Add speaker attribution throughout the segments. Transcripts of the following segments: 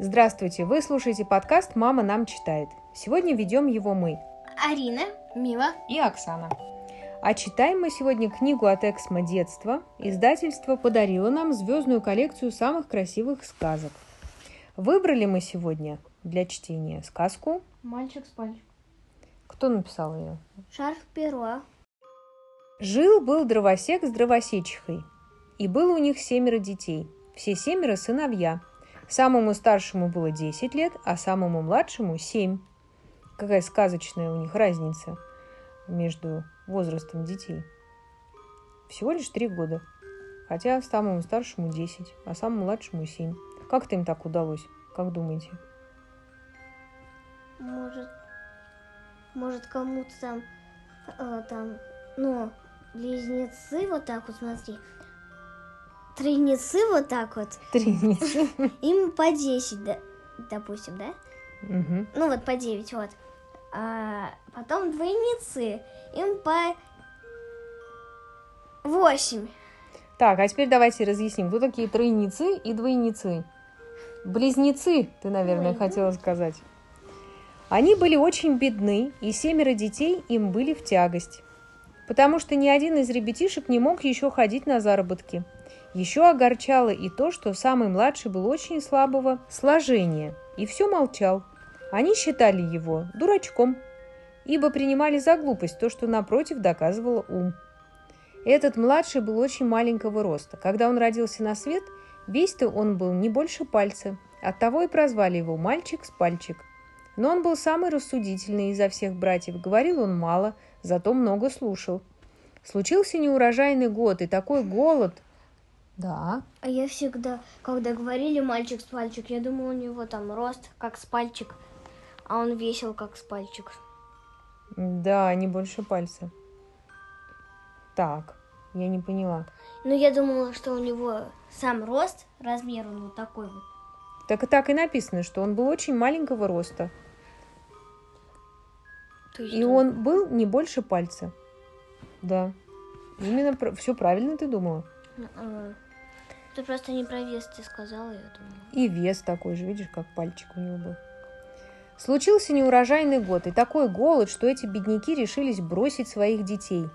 Speaker 1: Здравствуйте! Вы слушаете подкаст «Мама нам читает». Сегодня ведем его мы.
Speaker 2: Арина, Мила
Speaker 1: и Оксана. А читаем мы сегодня книгу от Эксмо детства. Издательство подарило нам звездную коллекцию самых красивых сказок. Выбрали мы сегодня для чтения сказку
Speaker 2: «Мальчик с
Speaker 1: Кто написал ее?
Speaker 2: Шарф перо.
Speaker 1: Жил-был дровосек с дровосечихой, и было у них семеро детей. Все семеро сыновья – Самому старшему было 10 лет, а самому младшему 7. Какая сказочная у них разница между возрастом детей. Всего лишь 3 года. Хотя самому старшему 10, а самому младшему 7. Как это им так удалось? Как думаете?
Speaker 2: Может, может кому-то там, э, там, ну, близнецы, вот так вот, смотри, тройницы вот так вот.
Speaker 1: Тройницы.
Speaker 2: Им по 10, да, допустим, да?
Speaker 1: Угу.
Speaker 2: Ну вот по 9, вот. А потом двойницы. Им по 8.
Speaker 1: Так, а теперь давайте разъясним, кто такие тройницы и двойницы. Близнецы, ты, наверное, Ой, хотела сказать. Они были очень бедны, и семеро детей им были в тягость. Потому что ни один из ребятишек не мог еще ходить на заработки – еще огорчало и то, что самый младший был очень слабого сложения и все молчал. Они считали его дурачком, ибо принимали за глупость то, что напротив доказывало ум. Этот младший был очень маленького роста. Когда он родился на свет, весь-то он был не больше пальца. Оттого и прозвали его «мальчик с пальчик». Но он был самый рассудительный изо всех братьев. Говорил он мало, зато много слушал. Случился неурожайный год и такой голод, да.
Speaker 2: А я всегда, когда говорили мальчик с пальчик, я думала, у него там рост как с пальчик, а он весил как с пальчик.
Speaker 1: Да, не больше пальца. Так, я не поняла.
Speaker 2: Ну, я думала, что у него сам рост, размер он вот такой вот.
Speaker 1: Так и так и написано, что он был очень маленького роста. И что? он был не больше пальца. Да. Именно все правильно ты думала.
Speaker 2: А, ты просто не про вес ты сказала, я думаю.
Speaker 1: И вес такой же, видишь, как пальчик у него был. Случился неурожайный год и такой голод, что эти бедняки решились бросить своих детей.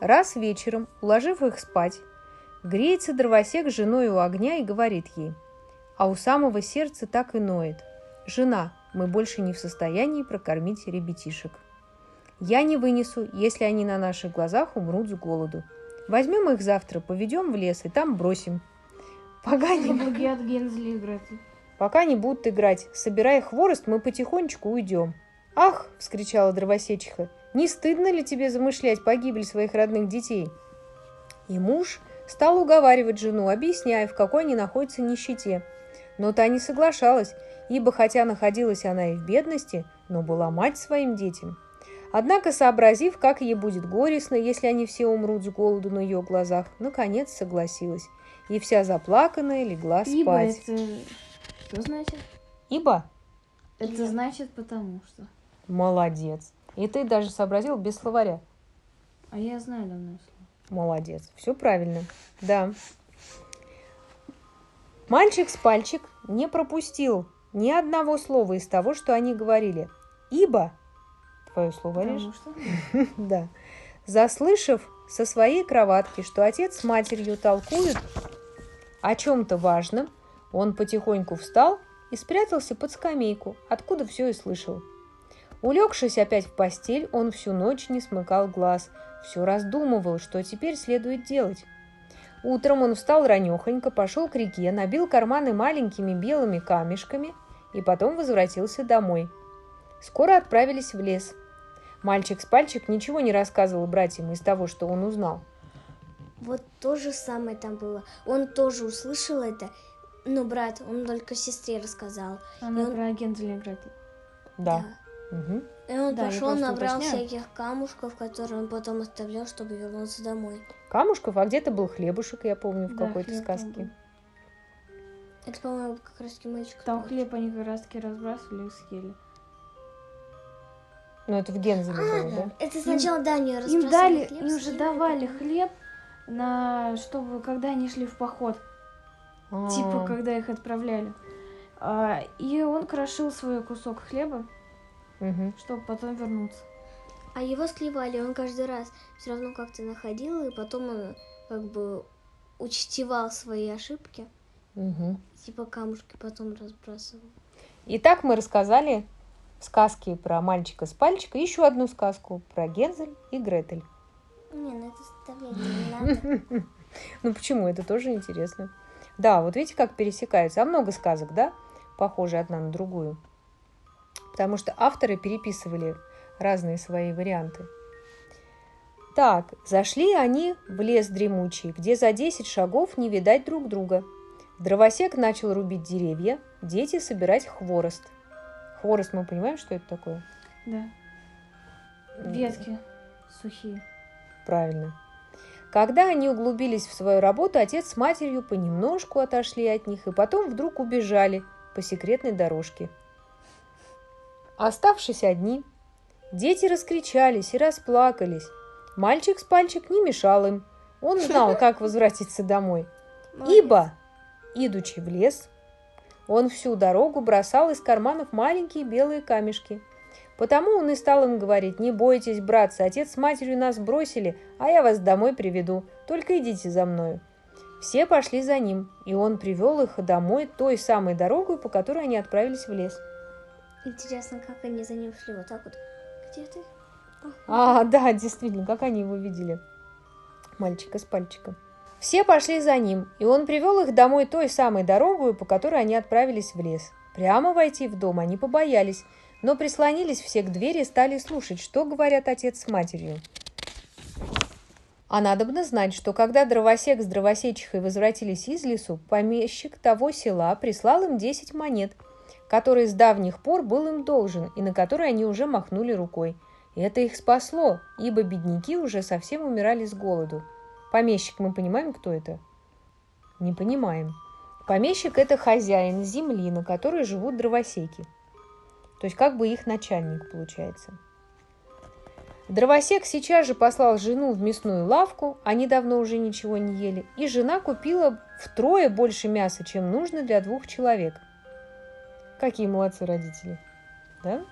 Speaker 1: Раз вечером, уложив их спать, греется дровосек с женой у огня и говорит ей, а у самого сердца так и ноет. «Жена, мы больше не в состоянии прокормить ребятишек. Я не вынесу, если они на наших глазах умрут с голоду. Возьмем их завтра, поведем в лес и там бросим.
Speaker 2: Пока не... от Гензеля играть.
Speaker 1: Пока не будут играть. Собирая хворост, мы потихонечку уйдем. «Ах!» – вскричала дровосечиха. «Не стыдно ли тебе замышлять погибель своих родных детей?» И муж стал уговаривать жену, объясняя, в какой они находятся нищете. Но та не соглашалась, ибо хотя находилась она и в бедности, но была мать своим детям. Однако, сообразив, как ей будет горестно, если они все умрут с голоду на ее глазах, наконец согласилась и вся заплаканная легла спать.
Speaker 2: Ибо это что значит?
Speaker 1: Ибо?
Speaker 2: Это Ибо. значит потому что.
Speaker 1: Молодец. И ты даже сообразил без словаря.
Speaker 2: А я знаю давно слово.
Speaker 1: Молодец. Все правильно. Да. Мальчик с пальчик не пропустил ни одного слова из того, что они говорили. Ибо, твое слово
Speaker 2: Потому что?
Speaker 1: Да. Заслышав со своей кроватки, что отец с матерью толкуют о чем-то важном, он потихоньку встал и спрятался под скамейку, откуда все и слышал. Улегшись опять в постель, он всю ночь не смыкал глаз, все раздумывал, что теперь следует делать. Утром он встал ранехонько, пошел к реке, набил карманы маленькими белыми камешками и потом возвратился домой. Скоро отправились в лес. Мальчик с пальчик ничего не рассказывал братьям из того, что он узнал –
Speaker 2: вот то же самое там было. Он тоже услышал это, но брат, он только сестре рассказал.
Speaker 3: Она он... про агента играет.
Speaker 1: Да. да. Угу.
Speaker 2: И он да, пошел, набрал уточняю. всяких камушков, которые он потом оставлял, чтобы вернуться домой.
Speaker 1: Камушков? А где-то был хлебушек, я помню, в да, какой-то сказке.
Speaker 2: Это, по-моему, как раз таки мальчик.
Speaker 3: Там хлеб они как раз таки разбрасывали и съели.
Speaker 1: Ну, это в Гензеле а, было, да?
Speaker 2: Это сначала, им, да, они
Speaker 3: разбрасывали Им дали, хлеб, им же давали хлеб, на чтобы когда они шли в поход. А-а-а. Типа, когда их отправляли. А, и он крошил свой кусок хлеба,
Speaker 1: Мгм.
Speaker 3: чтобы потом вернуться.
Speaker 2: А его склевали, он каждый раз все равно как-то находил, и потом он как бы учтевал свои ошибки,
Speaker 1: Мгм.
Speaker 2: типа камушки потом разбрасывал.
Speaker 1: Итак, мы рассказали сказки про мальчика с пальчика, еще одну сказку про Гензель и Гретель.
Speaker 2: Не, на это составление не надо.
Speaker 1: Ну почему? Это тоже интересно. Да, вот видите, как пересекаются. А много сказок, да? Похожи одна на другую. Потому что авторы переписывали разные свои варианты. Так, зашли они в лес дремучий, где за 10 шагов не видать друг друга. Дровосек начал рубить деревья, дети собирать хворост. Хворост, мы понимаем, что это такое?
Speaker 3: Да. Ветки сухие.
Speaker 1: Правильно. Когда они углубились в свою работу, отец с матерью понемножку отошли от них и потом вдруг убежали по секретной дорожке. Оставшись одни, дети раскричались и расплакались. Мальчик с пальчик не мешал им. Он знал, как возвратиться домой. Ибо, идучи в лес, он всю дорогу бросал из карманов маленькие белые камешки. Потому он и стал им говорить, не бойтесь, братцы, отец с матерью нас бросили, а я вас домой приведу, только идите за мною. Все пошли за ним, и он привел их домой той самой дорогой, по которой они отправились в лес.
Speaker 2: Интересно, как они за ним шли, вот так вот. Где ты?
Speaker 1: А, да, действительно, как они его видели. Мальчика с пальчиком. Все пошли за ним, и он привел их домой той самой дорогой, по которой они отправились в лес. Прямо войти в дом они побоялись, но прислонились все к двери и стали слушать, что говорят отец с матерью. А надобно знать, что когда дровосек с дровосечихой возвратились из лесу, помещик того села прислал им 10 монет, которые с давних пор был им должен, и на которые они уже махнули рукой. И это их спасло, ибо бедняки уже совсем умирали с голоду. Помещик, мы понимаем, кто это? Не понимаем. Помещик – это хозяин земли, на которой живут дровосеки. То есть как бы их начальник получается. Дровосек сейчас же послал жену в мясную лавку, они давно уже ничего не ели, и жена купила втрое больше мяса, чем нужно для двух человек. Какие молодцы родители, да?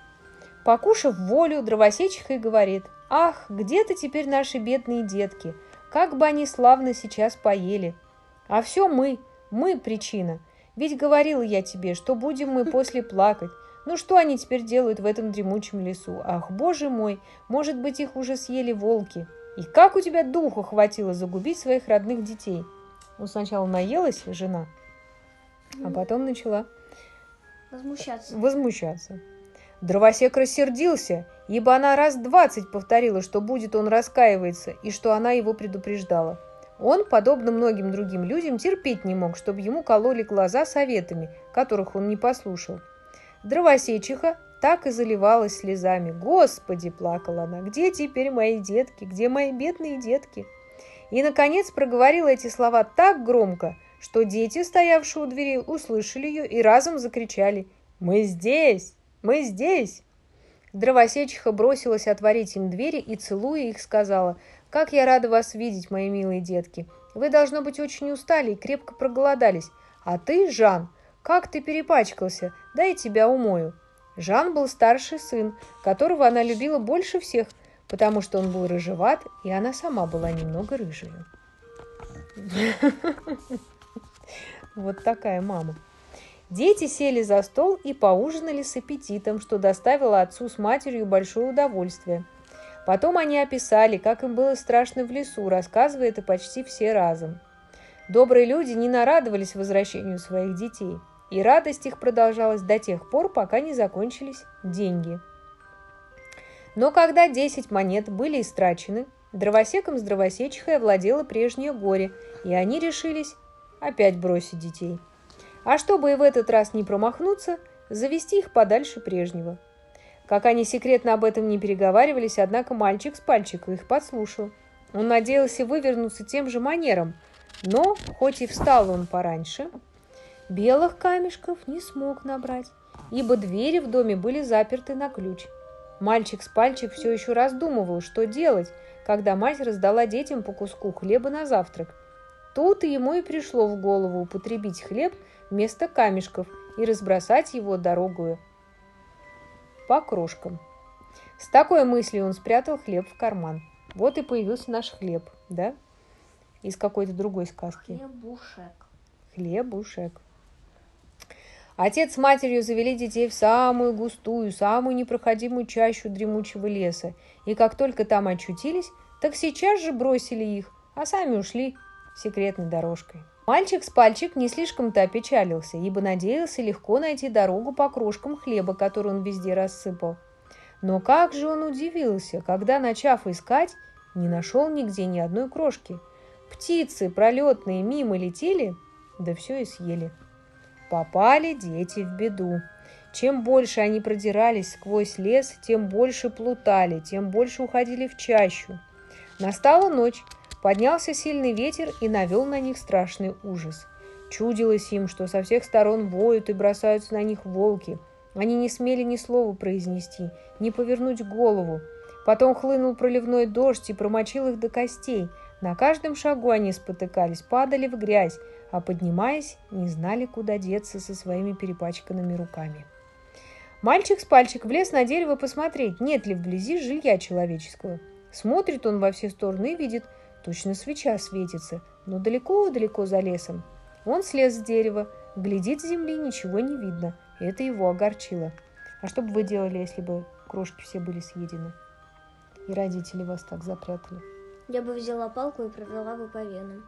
Speaker 1: Покушав волю, дровосечиха и говорит, «Ах, где ты теперь наши бедные детки? Как бы они славно сейчас поели! А все мы, мы причина. Ведь говорила я тебе, что будем мы после плакать. Ну что они теперь делают в этом дремучем лесу? Ах, боже мой, может быть, их уже съели волки. И как у тебя духу хватило загубить своих родных детей? Ну, сначала наелась жена, а потом начала
Speaker 2: Возмущаться.
Speaker 1: возмущаться. Дровосек рассердился, ибо она раз двадцать повторила, что будет он раскаивается, и что она его предупреждала. Он, подобно многим другим людям, терпеть не мог, чтобы ему кололи глаза советами, которых он не послушал. Дровосечиха так и заливалась слезами. «Господи!» – плакала она. «Где теперь мои детки? Где мои бедные детки?» И, наконец, проговорила эти слова так громко, что дети, стоявшие у двери, услышали ее и разом закричали «Мы здесь! Мы здесь!» Дровосечиха бросилась отворить им двери и, целуя их, сказала «Как я рада вас видеть, мои милые детки! Вы, должно быть, очень устали и крепко проголодались. А ты, Жан, как ты перепачкался? Дай тебя умою». Жан был старший сын, которого она любила больше всех, потому что он был рыжеват, и она сама была немного рыжая. Вот такая мама. Дети сели за стол и поужинали с аппетитом, что доставило отцу с матерью большое удовольствие. Потом они описали, как им было страшно в лесу, рассказывая это почти все разом. Добрые люди не нарадовались возвращению своих детей, и радость их продолжалась до тех пор, пока не закончились деньги. Но когда 10 монет были истрачены, дровосеком с дровосечихой овладело прежнее горе, и они решились опять бросить детей. А чтобы и в этот раз не промахнуться, завести их подальше прежнего. Как они секретно об этом не переговаривались, однако мальчик с пальчика их подслушал. Он надеялся вывернуться тем же манером, но, хоть и встал он пораньше, белых камешков не смог набрать, ибо двери в доме были заперты на ключ. Мальчик с пальчик все еще раздумывал, что делать, когда мать раздала детям по куску хлеба на завтрак. Тут ему и пришло в голову употребить хлеб вместо камешков и разбросать его дорогую по крошкам. С такой мыслью он спрятал хлеб в карман. Вот и появился наш хлеб, да? Из какой-то другой сказки.
Speaker 2: Хлебушек.
Speaker 1: Хлебушек. Отец с матерью завели детей в самую густую, самую непроходимую чащу дремучего леса. И как только там очутились, так сейчас же бросили их, а сами ушли секретной дорожкой. Мальчик с пальчик не слишком-то опечалился, ибо надеялся легко найти дорогу по крошкам хлеба, который он везде рассыпал. Но как же он удивился, когда, начав искать, не нашел нигде ни одной крошки. Птицы пролетные мимо летели, да все и съели. Попали дети в беду. Чем больше они продирались сквозь лес, тем больше плутали, тем больше уходили в чащу. Настала ночь, поднялся сильный ветер и навел на них страшный ужас. Чудилось им, что со всех сторон воют и бросаются на них волки. Они не смели ни слова произнести, ни повернуть голову. Потом хлынул проливной дождь и промочил их до костей. На каждом шагу они спотыкались, падали в грязь, а поднимаясь, не знали, куда деться со своими перепачканными руками. Мальчик с пальчик влез на дерево посмотреть, нет ли вблизи жилья человеческого. Смотрит он во все стороны и видит, точно свеча светится, но далеко-далеко за лесом. Он слез с дерева, глядит с земли, ничего не видно. Это его огорчило. А что бы вы делали, если бы крошки все были съедены? И родители вас так запрятали.
Speaker 2: Я бы взяла палку и провела бы по венам.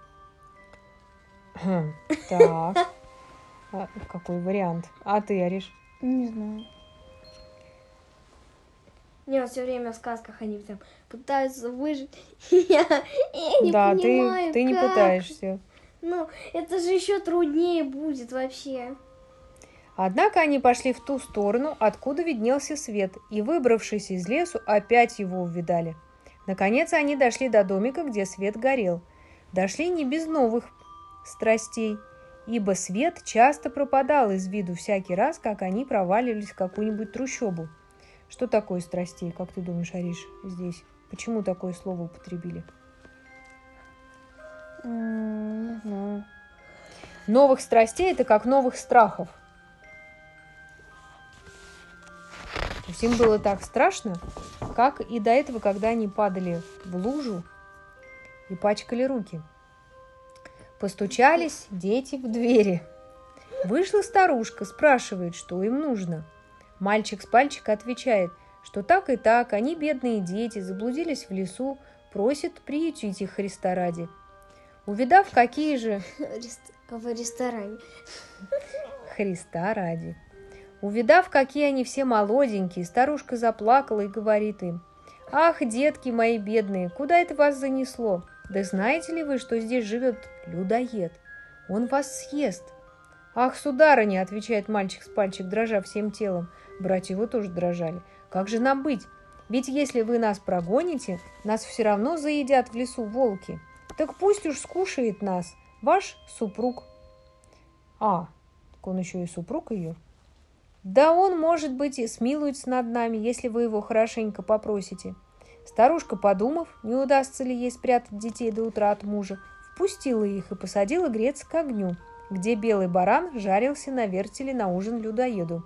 Speaker 1: Так. А какой вариант? А ты, Ариш?
Speaker 3: Не знаю.
Speaker 2: Не, все время в сказках они там пытаются выжить. Я, я не
Speaker 1: да,
Speaker 2: понимаю,
Speaker 1: ты, ты не
Speaker 2: как.
Speaker 1: пытаешься.
Speaker 2: Ну, это же еще труднее будет вообще.
Speaker 1: Однако они пошли в ту сторону, откуда виднелся свет, и, выбравшись из лесу, опять его увидали. Наконец они дошли до домика, где свет горел. Дошли не без новых страстей, ибо свет часто пропадал из виду всякий раз, как они проваливались в какую-нибудь трущобу. Что такое страстей, как ты думаешь, Ариш, здесь? Почему такое слово употребили?
Speaker 3: Не знаю.
Speaker 1: Новых страстей – это как новых страхов. То есть им было так страшно, как и до этого, когда они падали в лужу и пачкали руки. Постучались дети в двери. Вышла старушка, спрашивает, что им нужно. Мальчик с пальчика отвечает, что так и так, они бедные дети, заблудились в лесу, просят приютить их Христа ради. Увидав, какие же
Speaker 2: В ресторане.
Speaker 1: Христа ради. Увидав, какие они все молоденькие, старушка заплакала и говорит им, «Ах, детки мои бедные, куда это вас занесло? Да знаете ли вы, что здесь живет людоед? Он вас съест». «Ах, сударыня!» – отвечает мальчик с пальчик, дрожа всем телом. Братья его тоже дрожали. «Как же нам быть? Ведь если вы нас прогоните, нас все равно заедят в лесу волки. Так пусть уж скушает нас ваш супруг». «А, так он еще и супруг ее?» Да он, может быть, и смилуется над нами, если вы его хорошенько попросите. Старушка, подумав, не удастся ли ей спрятать детей до утра от мужа, впустила их и посадила греться к огню, где белый баран жарился на вертеле на ужин людоеду.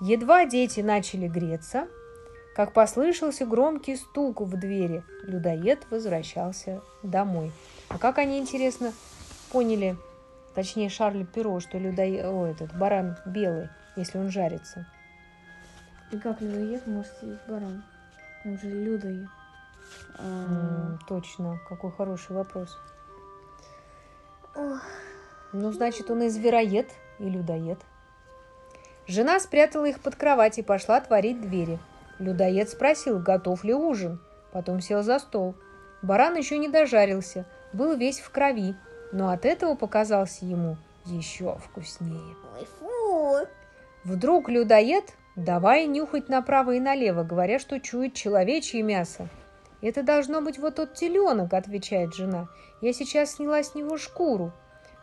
Speaker 1: Едва дети начали греться, как послышался громкий стук в двери. Людоед возвращался домой. А как они, интересно, поняли, точнее Шарль Перо, что людоед, о, этот баран белый, если он жарится?
Speaker 3: И как людоед может съесть баран? Он же людоед. А,
Speaker 1: точно, какой хороший вопрос.
Speaker 2: Ох.
Speaker 1: Ну, значит, он и звероед, и людоед. Жена спрятала их под кровать и пошла творить двери. Людоед спросил, готов ли ужин. Потом сел за стол. Баран еще не дожарился, был весь в крови, но от этого показался ему еще вкуснее.
Speaker 2: Ой, фу.
Speaker 1: Вдруг людоед давай нюхать направо и налево, говоря, что чует человечье мясо. «Это должно быть вот тот теленок», — отвечает жена. «Я сейчас сняла с него шкуру».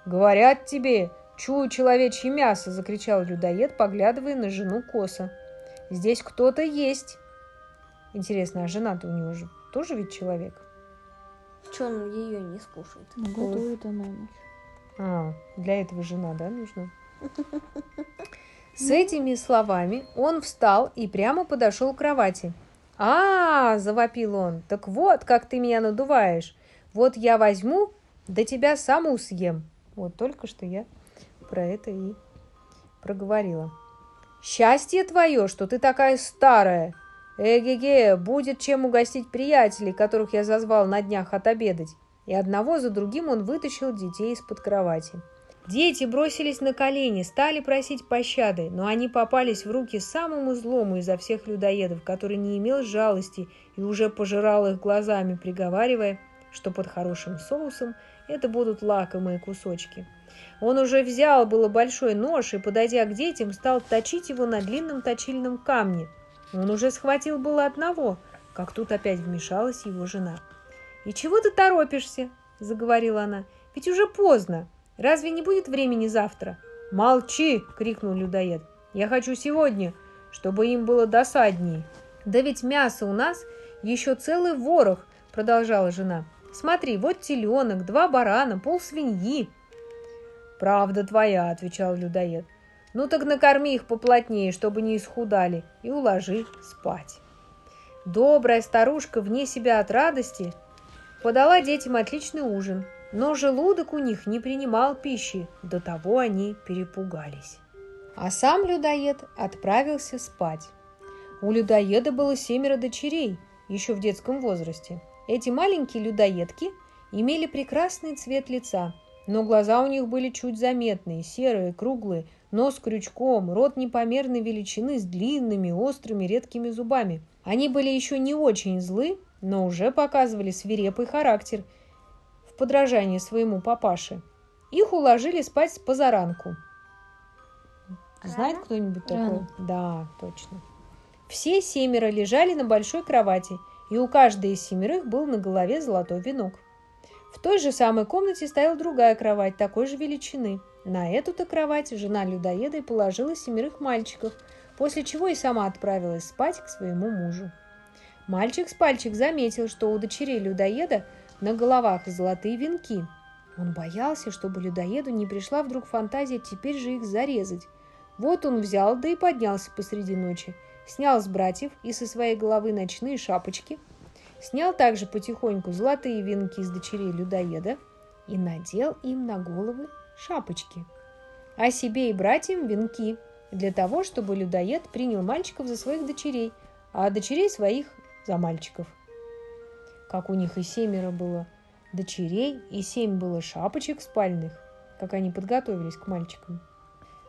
Speaker 1: «Говорят тебе, чую человечье мясо», — закричал людоед, поглядывая на жену косо. «Здесь кто-то есть». Интересно, а жена-то у него же тоже ведь человек?
Speaker 2: Че он ее не скушает?
Speaker 3: ну, готовит она ему.
Speaker 1: А, для этого жена, да, нужна? С этими словами он встал и прямо подошел к кровати. «А, завопил он, — так вот, как ты меня надуваешь. Вот я возьму, да тебя саму съем». Вот только что я про это и проговорила. «Счастье твое, что ты такая старая! Эге-ге, будет чем угостить приятелей, которых я зазвал на днях отобедать». И одного за другим он вытащил детей из-под кровати. Дети бросились на колени, стали просить пощады, но они попались в руки самому злому изо всех людоедов, который не имел жалости и уже пожирал их глазами, приговаривая, что под хорошим соусом это будут лакомые кусочки. Он уже взял было большой нож и, подойдя к детям, стал точить его на длинном точильном камне. Он уже схватил было одного, как тут опять вмешалась его жена. «И чего ты торопишься?» – заговорила она. «Ведь уже поздно. Разве не будет времени завтра?» «Молчи!» — крикнул людоед. «Я хочу сегодня, чтобы им было досаднее». «Да ведь мясо у нас еще целый ворох!» — продолжала жена. «Смотри, вот теленок, два барана, пол свиньи». «Правда твоя», — отвечал людоед. «Ну так накорми их поплотнее, чтобы не исхудали, и уложи спать». Добрая старушка вне себя от радости подала детям отличный ужин, но желудок у них не принимал пищи, до того они перепугались. А сам людоед отправился спать. У людоеда было семеро дочерей, еще в детском возрасте. Эти маленькие людоедки имели прекрасный цвет лица, но глаза у них были чуть заметные, серые, круглые, нос крючком, рот непомерной величины с длинными, острыми, редкими зубами. Они были еще не очень злы, но уже показывали свирепый характер – подражание своему папаше. Их уложили спать позаранку. Знает кто-нибудь такое? Да, точно. Все семеро лежали на большой кровати, и у каждой из семерых был на голове золотой венок. В той же самой комнате стояла другая кровать такой же величины. На эту-то кровать жена людоеда и положила семерых мальчиков, после чего и сама отправилась спать к своему мужу. Мальчик с пальчик заметил, что у дочерей людоеда на головах золотые венки. Он боялся, чтобы людоеду не пришла вдруг фантазия теперь же их зарезать. Вот он взял, да и поднялся посреди ночи, снял с братьев и со своей головы ночные шапочки, снял также потихоньку золотые венки с дочерей людоеда и надел им на головы шапочки, а себе и братьям венки, для того, чтобы людоед принял мальчиков за своих дочерей, а дочерей своих за мальчиков – как у них и семеро было дочерей, и семь было шапочек спальных, как они подготовились к мальчикам.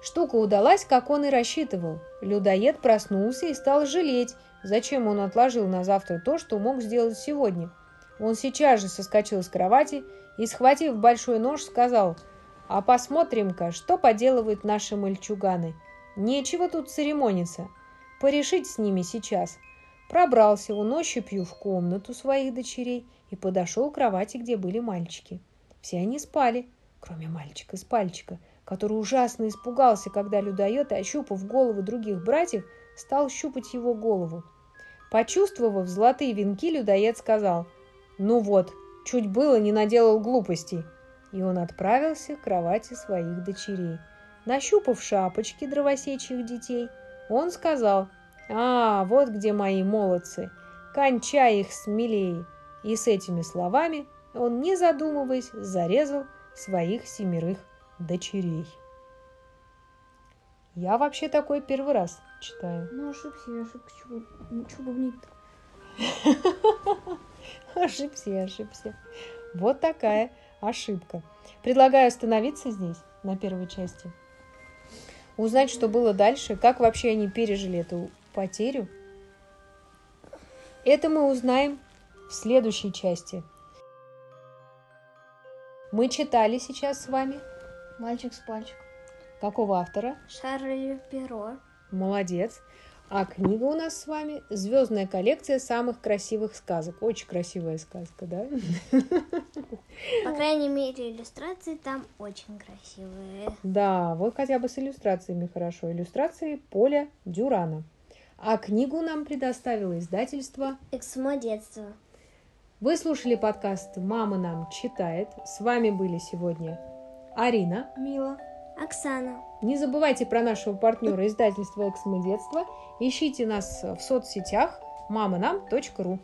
Speaker 1: Штука удалась, как он и рассчитывал. Людоед проснулся и стал жалеть, зачем он отложил на завтра то, что мог сделать сегодня. Он сейчас же соскочил с кровати и, схватив большой нож, сказал, «А посмотрим-ка, что поделывают наши мальчуганы. Нечего тут церемониться. Порешить с ними сейчас пробрался он ощупью в комнату своих дочерей и подошел к кровати, где были мальчики. Все они спали, кроме мальчика с пальчика, который ужасно испугался, когда людоед, ощупав головы других братьев, стал щупать его голову. Почувствовав золотые венки, людоед сказал, «Ну вот, чуть было не наделал глупостей». И он отправился к кровати своих дочерей. Нащупав шапочки дровосечьих детей, он сказал, а, вот где мои молодцы! Кончай их смелее!» И с этими словами он, не задумываясь, зарезал своих семерых дочерей. Я вообще такой первый раз читаю.
Speaker 3: Ну, ошибся, я ошибся. Чего, ну, чего бубнить-то?
Speaker 1: Ошибся я, ошибся. Вот такая ошибка. Предлагаю остановиться здесь, на первой части. Узнать, что было дальше, как вообще они пережили эту потерю? Это мы узнаем в следующей части. Мы читали сейчас с вами.
Speaker 3: Мальчик с пальчик.
Speaker 1: Какого автора?
Speaker 2: Шарль Перо.
Speaker 1: Молодец. А книга у нас с вами «Звездная коллекция самых красивых сказок». Очень красивая сказка, да?
Speaker 2: По крайней мере, иллюстрации там очень красивые.
Speaker 1: Да, вот хотя бы с иллюстрациями хорошо. Иллюстрации Поля Дюрана. А книгу нам предоставило издательство
Speaker 2: «Эксмо детства».
Speaker 1: Вы слушали подкаст «Мама нам читает». С вами были сегодня Арина,
Speaker 3: Мила,
Speaker 2: Оксана.
Speaker 1: Не забывайте про нашего партнера издательства «Экс мы детство». Ищите нас в соцсетях маманам.ру.